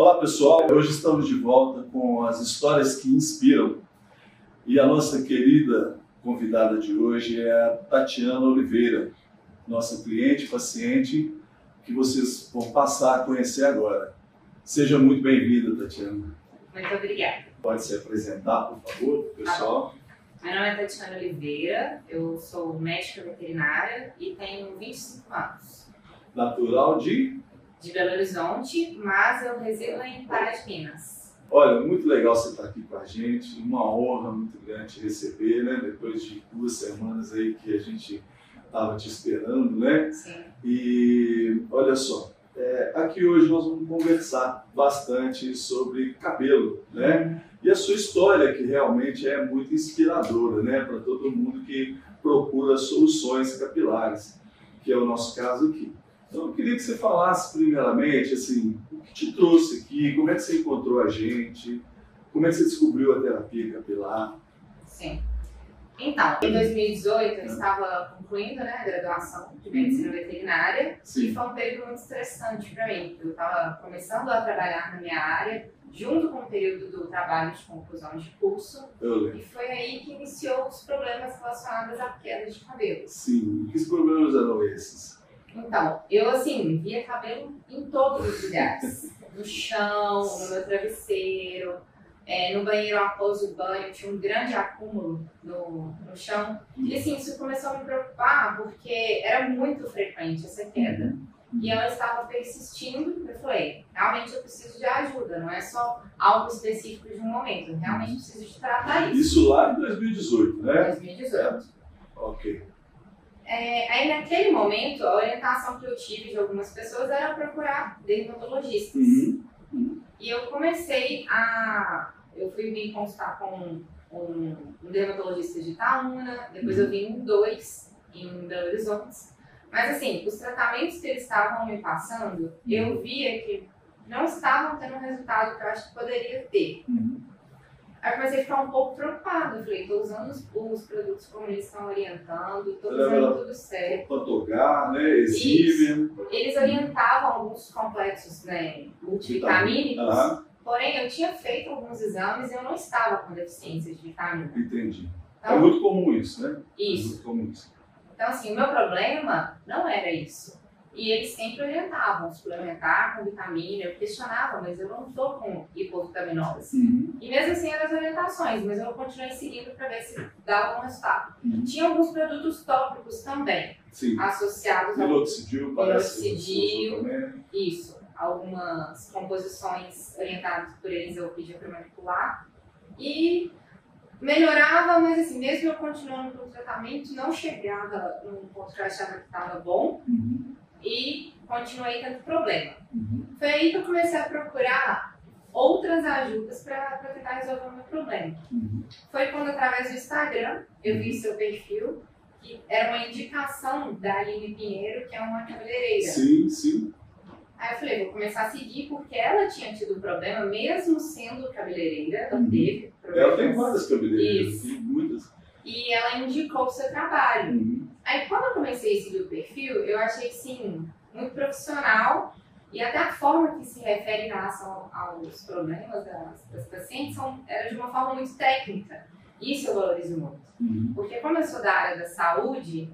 Olá pessoal, hoje estamos de volta com as histórias que inspiram e a nossa querida convidada de hoje é a Tatiana Oliveira, nossa cliente paciente que vocês vão passar a conhecer agora. Seja muito bem-vinda, Tatiana. Muito obrigada. Pode se apresentar, por favor, pessoal. Meu nome é Tatiana Oliveira, eu sou médica veterinária e tenho 25 anos. Natural de? De Belo Horizonte, mas eu resido em Pará de Minas. Olha, muito legal você estar aqui com a gente, uma honra muito grande te receber, né? Depois de duas semanas aí que a gente estava te esperando, né? Sim. E olha só, é, aqui hoje nós vamos conversar bastante sobre cabelo, né? E a sua história, que realmente é muito inspiradora, né? Para todo mundo que procura soluções capilares, que é o nosso caso aqui. Então eu queria que você falasse primeiramente, assim, o que te trouxe aqui, como é que você encontrou a gente, como é que você descobriu a terapia capilar. Sim. Então, em 2018 eu estava concluindo né, a graduação de medicina veterinária Sim. e foi um período muito estressante para mim. Eu estava começando a trabalhar na minha área, junto com o período do trabalho de conclusão de curso, e foi aí que iniciou os problemas relacionados à queda de cabelo. Sim, que problemas eram esses? Então, eu assim, via cabelo em todos os lugares. No chão, no meu travesseiro, é, no banheiro após o banho, tinha um grande acúmulo no, no chão. E assim, isso começou a me preocupar porque era muito frequente essa queda. E ela estava persistindo, eu falei, realmente eu preciso de ajuda, não é só algo específico de um momento, eu realmente preciso de tratar isso. Isso lá em 2018, né? 2018. Ok. É, aí naquele momento, a orientação que eu tive de algumas pessoas era procurar dermatologistas. Uhum. E eu comecei a. Eu fui me consultar com um, um dermatologista de Itaúna, depois eu vim em dois em Belo Horizonte. Mas assim, os tratamentos que eles estavam me passando, eu via que não estavam tendo o resultado que eu acho que poderia ter. Uhum. Aí comecei a ficar um pouco preocupada. Eu falei, tô usando os, os produtos como eles estão orientando, tô usando lá. tudo certo. Pantogar, né? Exímia. Eles orientavam alguns complexos né, multivitamínicos, Aham, porém eu tinha feito alguns exames e eu não estava com deficiência de vitamina. entendi. É Então, muito comum isso, né? É isso. muito comum isso. Então, assim, o meu problema não era isso. E eles sempre orientavam suplementar com vitamina. Eu questionava, mas eu não estou com hipovitaminose. Uhum. E mesmo assim eram as orientações, mas eu continuei seguindo para ver se dava algum resultado. Uhum. Tinha alguns produtos tópicos também, Sim. associados ao Minoxidil parece. Também. Isso, algumas composições orientadas por eles eu pedia para manipular e melhorava, mas assim, mesmo eu continuando com o tratamento, não chegava num ponto que eu achava que estava bom Uhum. E continuei tendo problema. Uhum. Foi aí que eu comecei a procurar outras ajudas para tentar resolver o meu problema. Uhum. Foi quando, através do Instagram, eu vi seu perfil, que era uma indicação da Aline Pinheiro, que é uma cabeleireira. Sim, sim. Aí eu falei, vou começar a seguir porque ela tinha tido um problema, mesmo sendo cabeleireira, ela Uhum. teve Ela tem problemas. várias cabeleireiras, Isso. tem muitas. E ela indicou o seu trabalho. Uhum. Aí quando eu comecei a seguir o perfil, eu achei sim muito profissional e até a forma que se refere em relação aos problemas das, das pacientes são, era de uma forma muito técnica. Isso eu valorizo muito. Uhum. Porque como eu sou da área da saúde,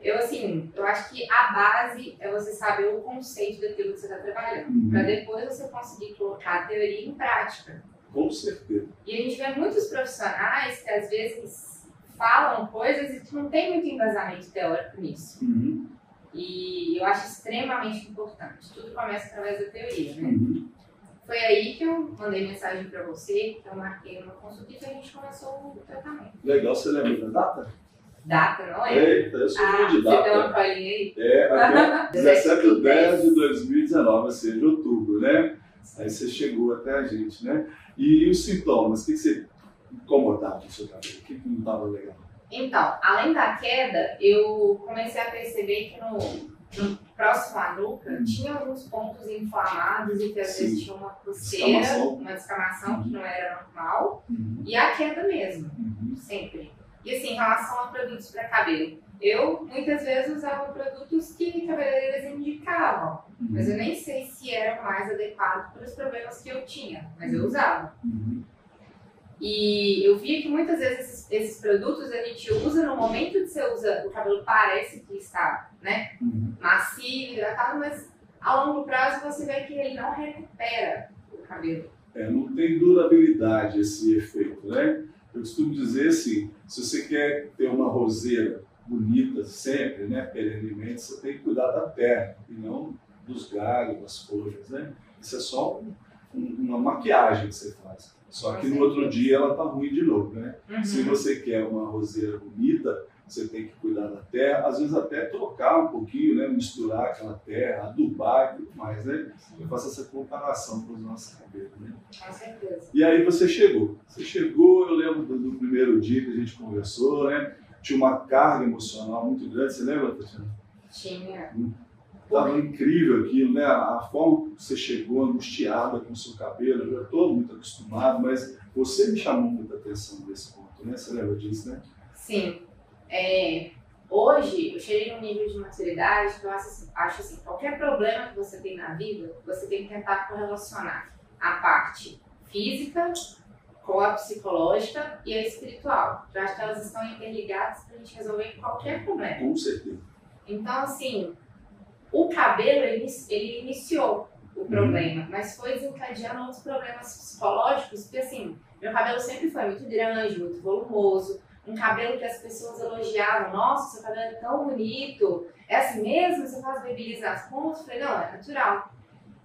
eu assim, eu acho que a base é você saber o conceito daquilo que você está trabalhando. Uhum. Para depois você conseguir colocar a teoria em prática. Com certeza. E a gente vê muitos profissionais que às vezes falam coisas e não tem muito embasamento teórico nisso. Uhum. E eu acho extremamente importante. Tudo começa através da teoria, né? Uhum. Foi aí que eu mandei mensagem para você, que eu marquei uma consulta e a gente começou o tratamento. Legal, você lembra da data? Data, não é? Eita, eu sou Ah, de você tem uma data. colinha aí? É, aqui, 17 de 10 de 10. 2019, ou seja, outubro, né? Aí você chegou até a gente, né? E os sintomas, o que, que você incomodava no seu cabelo? O que, não estava legal? Então, além da queda, eu comecei a perceber que no, no próximo à nuca tinha alguns pontos inflamados e que às Sim. vezes tinha uma coceira, Descamação. uma descamação que não era normal, Uhum. e a queda mesmo, Uhum. sempre. E assim, em relação a produtos para cabelo, eu muitas vezes usava produtos que cabeleireiras indicavam, Uhum. mas eu nem sei se eram mais adequados para os problemas que eu tinha, mas eu usava. E eu via que muitas vezes esses, esses produtos a gente usa no momento que você usa, o cabelo parece que está, né, Uhum. macio, hidratado, mas a longo prazo você vê que ele não recupera o cabelo. É, não tem durabilidade esse efeito, né? Eu costumo dizer assim, se você quer ter uma roseira bonita sempre, né, perenemente, você tem que cuidar da terra e não dos galhos, das folhas, né? Isso é só um- uma maquiagem que você faz. Só que no outro dia ela tá ruim de novo, né? Se você quer uma roseira bonita, você tem que cuidar da terra, às vezes até trocar um pouquinho, né? misturar aquela terra, adubar e tudo mais, né? Eu faço essa comparação com os nossos cabelos, né? Com certeza. E aí você chegou. Você chegou, eu lembro do, do primeiro dia que a gente conversou, né? Tinha uma carga emocional muito grande, você lembra, Tatiana? Tinha. Estava incrível aquilo, né? A forma que você chegou angustiada com o seu cabelo, eu já estou muito acostumado, mas você me chamou muita atenção nesse ponto, né? Você lembra disso, né? Sim. É, hoje, eu cheguei num nível de maturidade que eu acho, assim- acho assim, qualquer problema que você tem na vida, você tem que tentar correlacionar a parte física com a psicológica e a espiritual. Eu acho que elas estão interligadas para a gente resolver qualquer problema. Com certeza. Então, assim, o cabelo, ele, ele iniciou o problema, mas foi desencadeando outros problemas psicológicos, porque, assim, meu cabelo sempre foi muito grande, muito volumoso, um cabelo que as pessoas elogiavam, nossa, seu cabelo é tão bonito, é assim mesmo? Você faz babyliss nas pontas? Eu falei, não, é natural.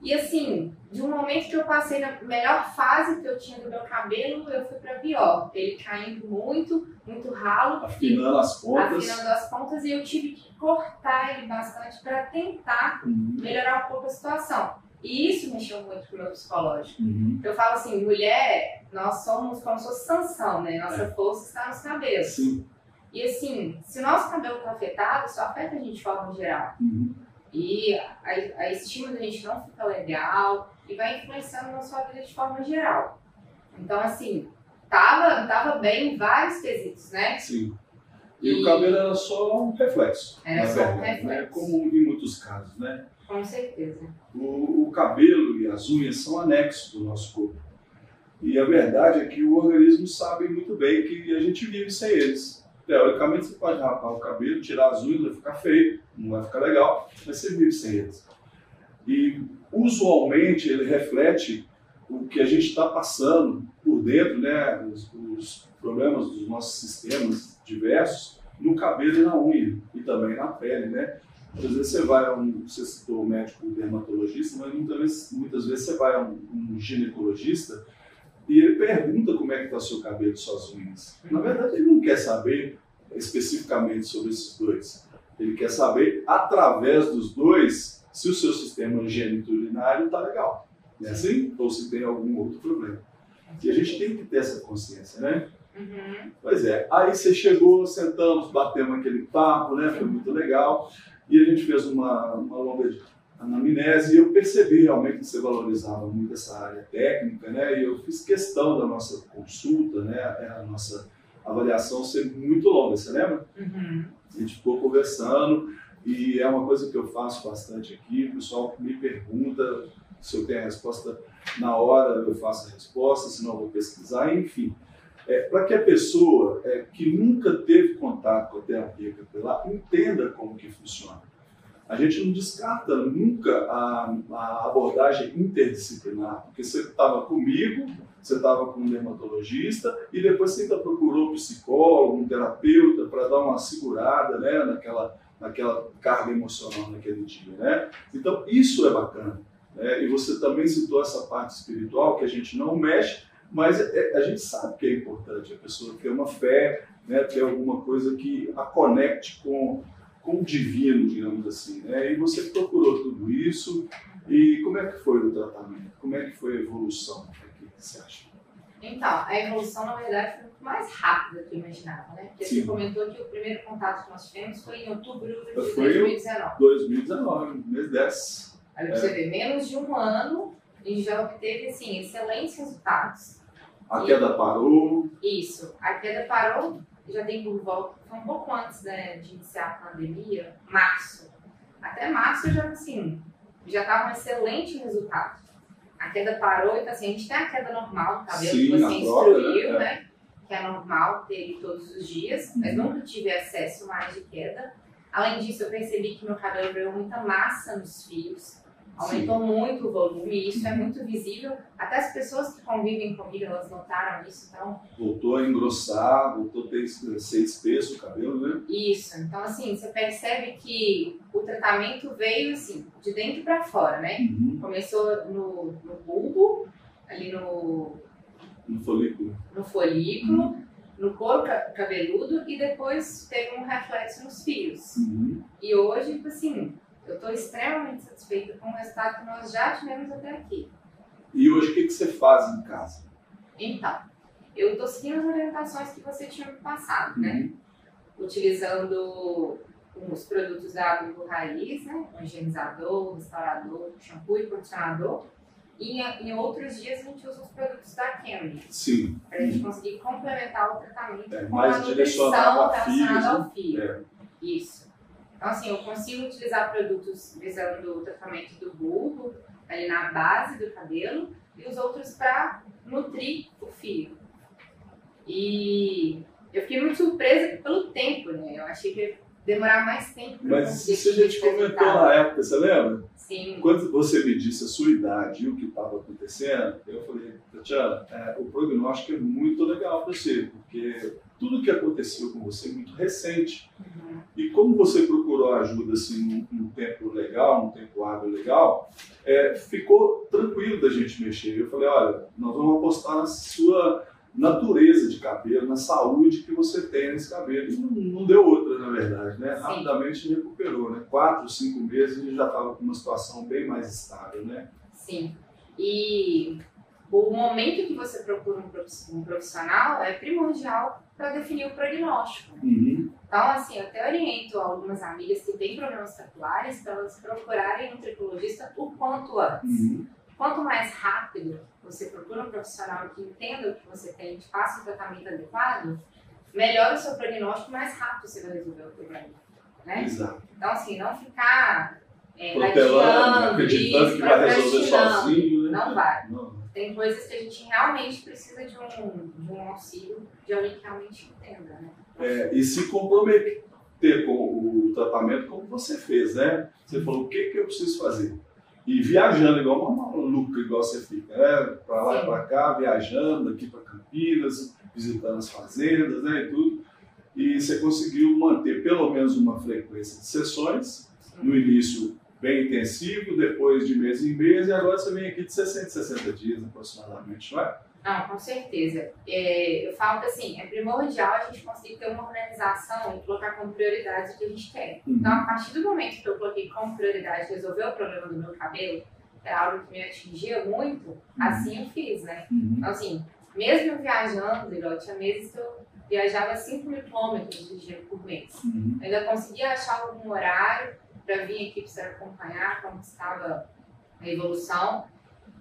E assim, de um momento que eu passei na melhor fase que eu tinha do meu cabelo, eu fui pra pior. Ele caindo muito, muito ralo. Afinando as pontas. afinando as pontas e eu tive que cortar ele bastante para tentar Uhum. melhorar um pouco a situação. E isso mexeu muito com o meu psicológico. Uhum. Eu falo assim, mulher, nós somos como se fosse Sansão, né? Nossa força está nos cabelos. Sim. E assim, se o nosso cabelo está afetado, isso afeta a gente de forma geral. Uhum. E a, a estima da gente não fica legal e vai influenciando na sua vida de forma geral. Então, assim, tava, tava bem em vários quesitos, né? Sim. E, o cabelo era só um reflexo. Era só um verdade, né? reflexo. Como em muitos casos, né? Com certeza. O, o cabelo e as unhas são anexos do nosso corpo. E a verdade é que o organismo sabe muito bem que a gente vive sem eles. Teoricamente, você pode rapar o cabelo, tirar as unhas, vai ficar feio, não vai ficar legal, mas você vive sem eles. E usualmente ele reflete o que a gente está passando por dentro, né? Os, os problemas dos nossos sistemas diversos no cabelo e na unha e também na pele, né? Às vezes você vai a um, você citou médico dermatologista, mas muitas vezes, muitas vezes você vai a um, um ginecologista e ele pergunta como é que está seu cabelo e suas unhas. Na verdade, ele não quer saber especificamente sobre esses dois. Ele quer saber, através dos dois, se o seu sistema geniturinário está legal. Não é assim? Ou se tem algum outro problema. E a gente tem que ter essa consciência, né? Uhum. Pois é. Aí você chegou, sentamos, batemos aquele papo, né? Foi muito legal. E a gente fez uma, uma longa anamnese e eu percebi realmente que você valorizava muito essa área técnica, né? E eu fiz questão da nossa consulta, né? A nossa avaliação ser muito longa, você lembra? Uhum. A gente ficou conversando e é uma coisa que eu faço bastante aqui. O pessoal me pergunta se eu tenho a resposta na hora, eu faço a resposta, senão eu vou pesquisar, enfim. É, Para que a pessoa é, que nunca teve contato com a terapia capilar entenda como que funciona. A gente não descarta nunca a, a abordagem interdisciplinar, porque você estava comigo, você estava com um dermatologista e depois você ainda procurou um psicólogo, um terapeuta para dar uma segurada né, naquela, naquela carga emocional naquele dia. Né? Então, isso é bacana. Né? E você também citou essa parte espiritual que a gente não mexe, mas é- a gente sabe que é importante a pessoa ter uma fé, né? ter alguma coisa que a conecte com, com o divino, digamos assim. Né? E você procurou tudo isso. E como é que foi o tratamento? Como é que foi a evolução? O que você acha? Então, a evolução, na verdade, foi muito mais rápida do que eu imaginava, né? Porque Sim. você comentou que o primeiro contato que nós tivemos foi em outubro de Foi eu. 2019. 2019, mês 10. Olha pra você ver, menos de um ano, a gente já obteve, assim, excelentes resultados. A queda parou. Isso, a queda parou já tem por volta, foi um pouco antes né, de iniciar a pandemia, março. Até março eu já, assim, já estava um excelente resultado. A queda parou, então assim, a gente tem a queda normal do cabelo Sim, que você instruiu, né? né? Que é normal ter todos os dias, mas Uhum. nunca tive acesso mais de queda. Além disso, eu percebi que meu cabelo ganhou muita massa nos fios, aumentou muito o volume, e isso é muito visível. Até as pessoas que convivem comigo, elas notaram isso, então Voltou a engrossar, voltou a ter, ser espesso o cabelo, né? Isso, então assim, você percebe que o tratamento veio assim, de dentro para fora, né? Uhum. Começou no, no bulbo, ali no, No folículo. no folículo, no couro ca- cabeludo e depois teve um reflexo nos fios. Uhum. E hoje, tipo assim, eu estou extremamente satisfeita com o resultado que nós já tivemos até aqui. E hoje o que, que você faz em casa? Então, eu estou seguindo as orientações que você tinha me passado, né? Uhum. utilizando os produtos da Abrigo Raiz, né? O higienizador, restaurador, shampoo e condicionador. E em, em outros dias a gente usa os produtos da Candy, Sim. para a gente conseguir complementar o tratamento É, com mais a nutrição relacionada né? ao fio. É. Isso. Então, assim, eu consigo utilizar produtos visando o tratamento do bulbo, ali na base do cabelo, e os outros para nutrir o fio. E eu fiquei muito surpresa pelo tempo, né? Eu achei que ia demorar mais tempo Mas isso a gente comentou na época, você lembra? Sim, Quando você me disse a sua idade e o que estava acontecendo, eu falei, Tatiana, é, o prognóstico é muito legal para você, porque tudo que aconteceu com você é muito recente. Uhum. E como você procurou ajuda assim, num, tempo legal, num tempo hábil legal, é, ficou tranquilo da gente mexer. Eu falei, olha, nós vamos apostar na sua natureza de cabelo, na saúde que você tem nesse cabelo. E não, não deu outra, na verdade, né? Sim. Rapidamente recuperou, né? Quatro, cinco meses ele já estava com uma situação bem mais estável, né? sim. E o momento que você procura um um profissional é primordial para definir o prognóstico. Uhum. Então, assim, eu até oriento algumas amigas que têm problemas capilares para elas procurarem um tricologista o quanto antes. Uhum. Quanto mais rápido você procura um profissional que entenda o que você tem e faça o tratamento adequado, melhor o seu prognóstico, mais rápido você vai resolver o problema. Né? Exato. Então, assim, não ficar é, Protelando, acreditando isso, que vai resolver sozinho, né? Não vai. Não. Tem coisas que a gente realmente precisa de um, de um auxílio de alguém que realmente entenda, né? É, e se comprometer com o tratamento como você fez, né? Você falou, o que, que eu preciso fazer? E viajando igual uma maluca, igual você fica, né? Pra lá e pra cá, viajando aqui pra Campinas, visitando as fazendas, né? E tudo. E você conseguiu manter pelo menos uma frequência de sessões, no início bem intensivo, depois de mês em mês, e agora você vem aqui de 60, 60 dias aproximadamente, não é? Não, com certeza. É, eu falo que assim, é primordial a gente conseguir ter uma organização e colocar como prioridade o que a gente quer. Então, a partir do momento que eu coloquei como prioridade resolver o problema do meu cabelo, que é algo que me atingia muito, assim eu fiz, né? Uhum. Então, assim, mesmo eu viajando, igual tinha meses que eu viajava 5 mil quilômetros de dia por mês. Uhum. Eu ainda conseguia achar algum horário para vir aqui para acompanhar como estava a evolução.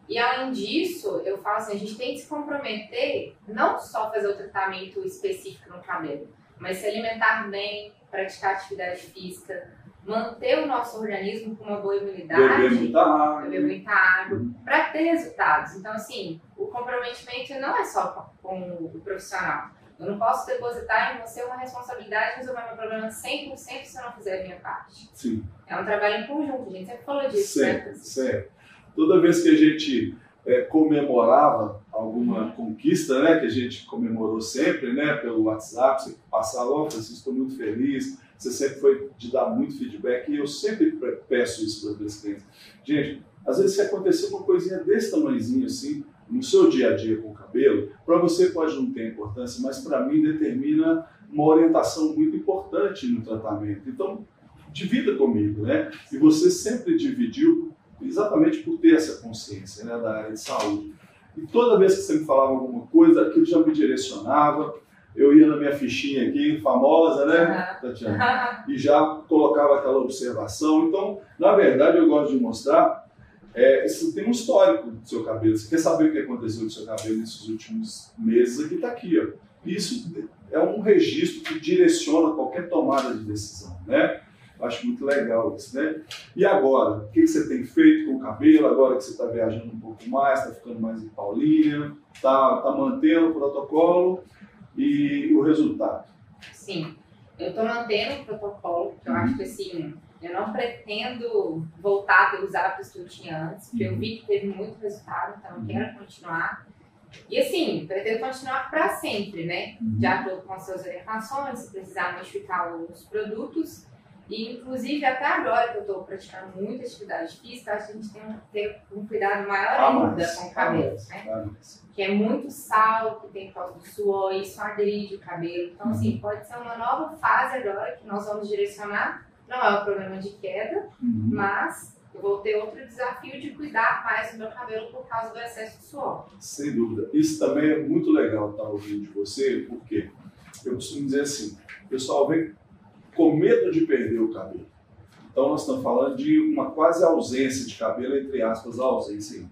E além disso, eu falo assim, a gente tem que se comprometer não só fazer o tratamento específico no cabelo, mas se alimentar bem, praticar atividade física, manter o nosso organismo com uma boa imunidade, Beber muita água. beber muita água, para ter resultados. Então, assim, o comprometimento não é só com, o profissional. Eu não posso depositar em você uma responsabilidade de resolver meu problema 100% se eu não fizer a minha parte. Sim. É um trabalho em conjunto, a gente sempre falou disso, Sempre, né? sempre. Toda vez que a gente é, comemorava alguma conquista, né, que a gente comemorou sempre, né, pelo WhatsApp, você passava, ó, Francisco, estou muito feliz, você sempre foi de dar muito feedback, e eu sempre pre- peço isso para os meus clientes. Gente, às vezes se acontecer uma coisinha desse tamanhozinho assim, no seu dia a dia com o cabelo, para você pode não ter importância, mas para mim determina uma orientação muito importante no tratamento. Então, divida comigo, né? E você sempre dividiu exatamente por ter essa consciência né, da área de saúde. E toda vez que você me falava alguma coisa, aquilo já me direcionava. Eu ia na minha fichinha aqui, famosa, né, Tatiana? E já colocava aquela observação. Então, na verdade, eu gosto de mostrar é, você tem um histórico do seu cabelo. Você quer saber o que aconteceu com o seu cabelo nesses últimos meses? Aqui está aqui. Ó. Isso é um registro que direciona qualquer tomada de decisão, né? Acho muito legal isso, né? E agora, o que você tem feito com o cabelo? Agora que você está viajando um pouco mais, está ficando mais em Paulínia, está tá mantendo o protocolo e o resultado? Sim, eu estou mantendo o protocolo, que eu acho que assim, eu não pretendo voltar a os hábitos que eu tinha antes, porque eu vi que teve muito resultado, então eu quero continuar. E assim, pretendo continuar para sempre, né? De acordo com as suas orientações, se precisar modificar os produtos. E, inclusive, até agora que eu estou praticando muita atividade física, acho que a gente tem que ter um cuidado maior ah, ainda com o cabelo, ah, né? Ah, que é muito sal, que tem por causa do suor, isso agride o cabelo. Então, assim, uhum. pode ser uma nova fase agora que nós vamos direcionar. Não é um problema de queda, uhum. mas eu vou ter outro desafio de cuidar mais do meu cabelo por causa do excesso de suor. Sem dúvida. Isso também é muito legal estar ouvindo de você, porque eu costumo dizer assim, pessoal vem com medo de perder o cabelo. Então nós estamos falando de uma quase ausência de cabelo, entre aspas, ausência.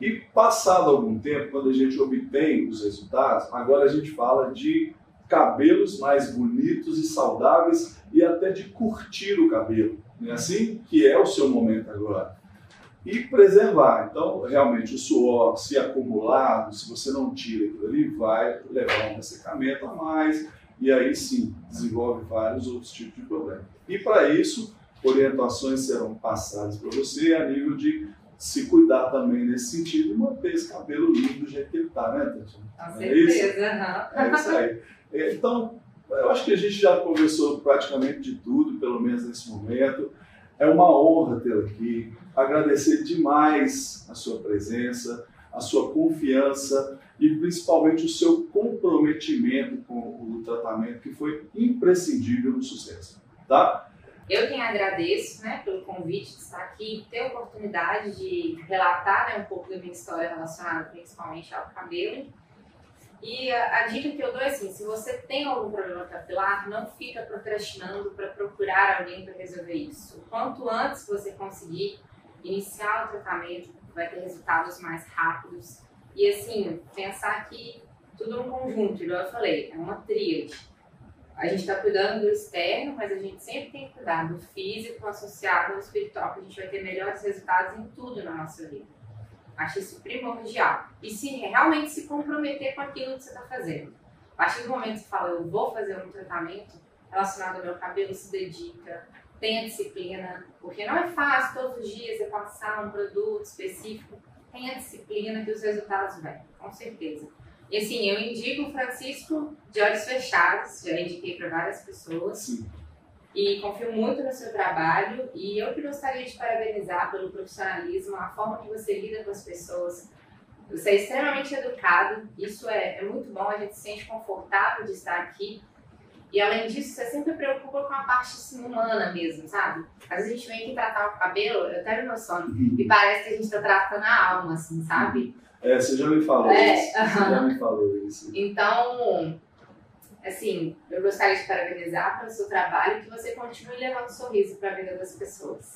E passado algum tempo, quando a gente obtém os resultados, agora a gente fala de cabelos mais bonitos e saudáveis e até de curtir o cabelo, não é assim? Que é o seu momento agora. E preservar. Então, realmente, o suor, se acumulado, se você não tira aquilo ali, vai levar um ressecamento a mais, e aí sim desenvolve vários outros tipos de problemas. E para isso, orientações serão passadas para você a nível de se cuidar também nesse sentido e manter esse cabelo lindo do jeito que ele está, né, Tati? Com é certeza. Isso? É isso aí. É, então, eu acho que a gente já conversou praticamente de tudo, pelo menos nesse momento. É uma honra tê-la aqui. Agradecer demais a sua presença, a sua confiança e principalmente o seu comprometimento com o tratamento, que foi imprescindível no sucesso. Tá? Eu quem agradeço né, pelo convite de estar aqui, ter a oportunidade de relatar né, um pouco da minha história relacionada principalmente ao cabelo. E a, a, dica que eu dou é assim: se você tem algum problema capilar, não fica procrastinando para procurar alguém para resolver isso. Quanto antes você conseguir iniciar o tratamento, vai ter resultados mais rápidos e assim, pensar que tudo é um conjunto, igual eu falei, é uma tríade. A gente está cuidando do externo, mas a gente sempre tem que cuidar do físico associado ao espiritual, que a gente vai ter melhores resultados em tudo na nossa vida. Acho isso primordial. E se realmente se comprometer com aquilo que você está fazendo. A partir do momento que você fala, eu vou fazer um tratamento relacionado ao meu cabelo, se dedica, tenha disciplina, porque não é fácil todos os dias você passar um produto específico tenha disciplina que os resultados vêm, com certeza. E assim, eu indico o Francisco de olhos fechados, já indiquei para várias pessoas. Sim. E confio muito no seu trabalho e eu que gostaria de parabenizar pelo profissionalismo, a forma que você lida com as pessoas. Você é extremamente educado, isso é, é muito bom, a gente se sente confortável de estar aqui e além disso, você sempre preocupa com a parte assim, humana mesmo, sabe? Às vezes a gente vem aqui tratar o cabelo, eu meu sono, uhum. e parece que a gente tá tratando a alma, assim, sabe? É, você já me falou é, isso. Você já me falou isso. Então, assim, eu gostaria de parabenizar pelo seu trabalho e que você continue levando sorriso para a vida das pessoas.